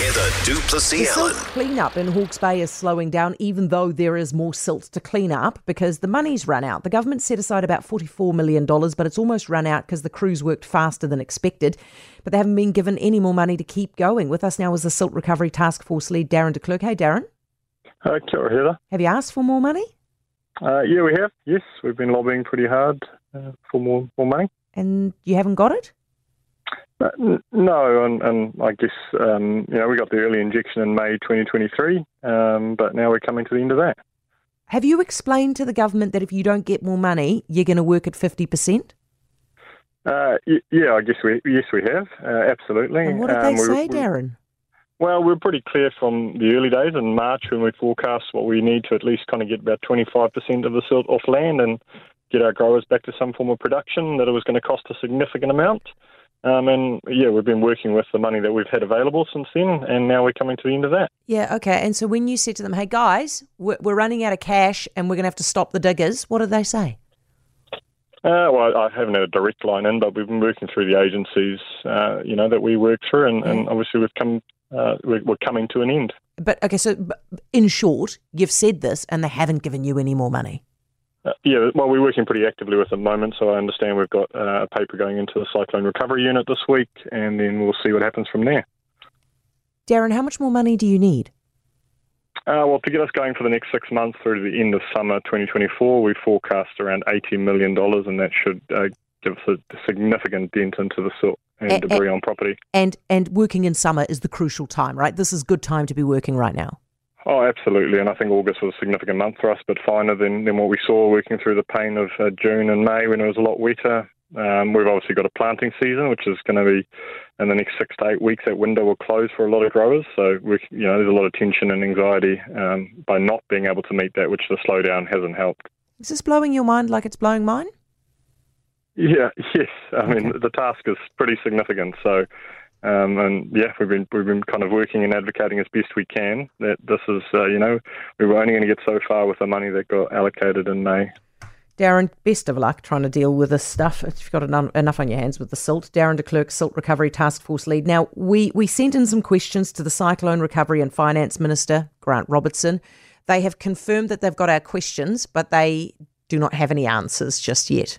Heather du Plessis silt cleanup in Hawke's Bay is slowing down, even though there is more silt to clean up because the money's run out. The government set aside about $44 million, but it's almost run out because the crews worked faster than expected. But they haven't been given any more money to keep going. With us now is the Silt Recovery Task Force lead, Darren de Klerk. Hey, Darren, Uh, kia ora, Heather. have you asked for more money? Uh, yeah, we have. Yes, we've been lobbying pretty hard uh, for more more money. And you haven't got it? Uh, no, and, and I guess um, you know we got the early injection in May 2023, um, but now we're coming to the end of that. Have you explained to the government that if you don't get more money, you're going to work at 50%? Uh, y- yeah, I guess we yes we have uh, absolutely. And what did Um, they we- say, we- Darren? Well, we're pretty clear from the early days in March when we forecast what we need to at least kind of get about 25% of the silt off land and get our growers back to some form of production, that it was going to cost a significant amount. Um, and yeah, we've been working with the money that we've had available since then, and now we're coming to the end of that. Yeah, okay. And so when you said to them, hey, guys, we're, we're running out of cash and we're going to have to stop the diggers, what did they say? Uh, well, I haven't had a direct line in, but we've been working through the agencies, uh, you know, that we work through, and, and obviously we've come, uh, we're, we're coming to an end. But okay, so in short, you've said this and they haven't given you any more money. Uh, yeah, well, we're working pretty actively with at the moment, so I understand we've got uh, a paper going into the cyclone recovery unit this week, and then we'll see what happens from there. Darren, how much more money do you need? Uh, well, to get us going for the next six months through to the end of summer 2024, we forecast around $80 million, and that should uh, give us a significant dent into the silt and eh. debris on property. And and working in summer is the crucial time, right? This is good time to be working right now. Oh, absolutely, and I think August was a significant month for us, but finer than, than what we saw working through the pain of uh, June and May when it was a lot wetter. Um, we've obviously got a planting season, which is going to be in the next six to eight weeks. That window will close for a lot of growers, so we, you know there's a lot of tension and anxiety um, by not being able to meet that, which the slowdown hasn't helped. Is this blowing your mind like it's blowing mine? Yeah, yes. I mean, the task is pretty significant. So, um, and yeah, we've been we've been kind of working and advocating as best we can that this is, uh, you know, we were only going to get so far with the money that got allocated in May. Darren, best of luck trying to deal with this stuff. If you've got enough, enough on your hands with the silt. Darren de Klerk, Silt Recovery Task Force lead. Now, we, we sent in some questions to the Cyclone Recovery and Finance Minister, Grant Robertson. They have confirmed that they've got our questions, but they do not have any answers just yet.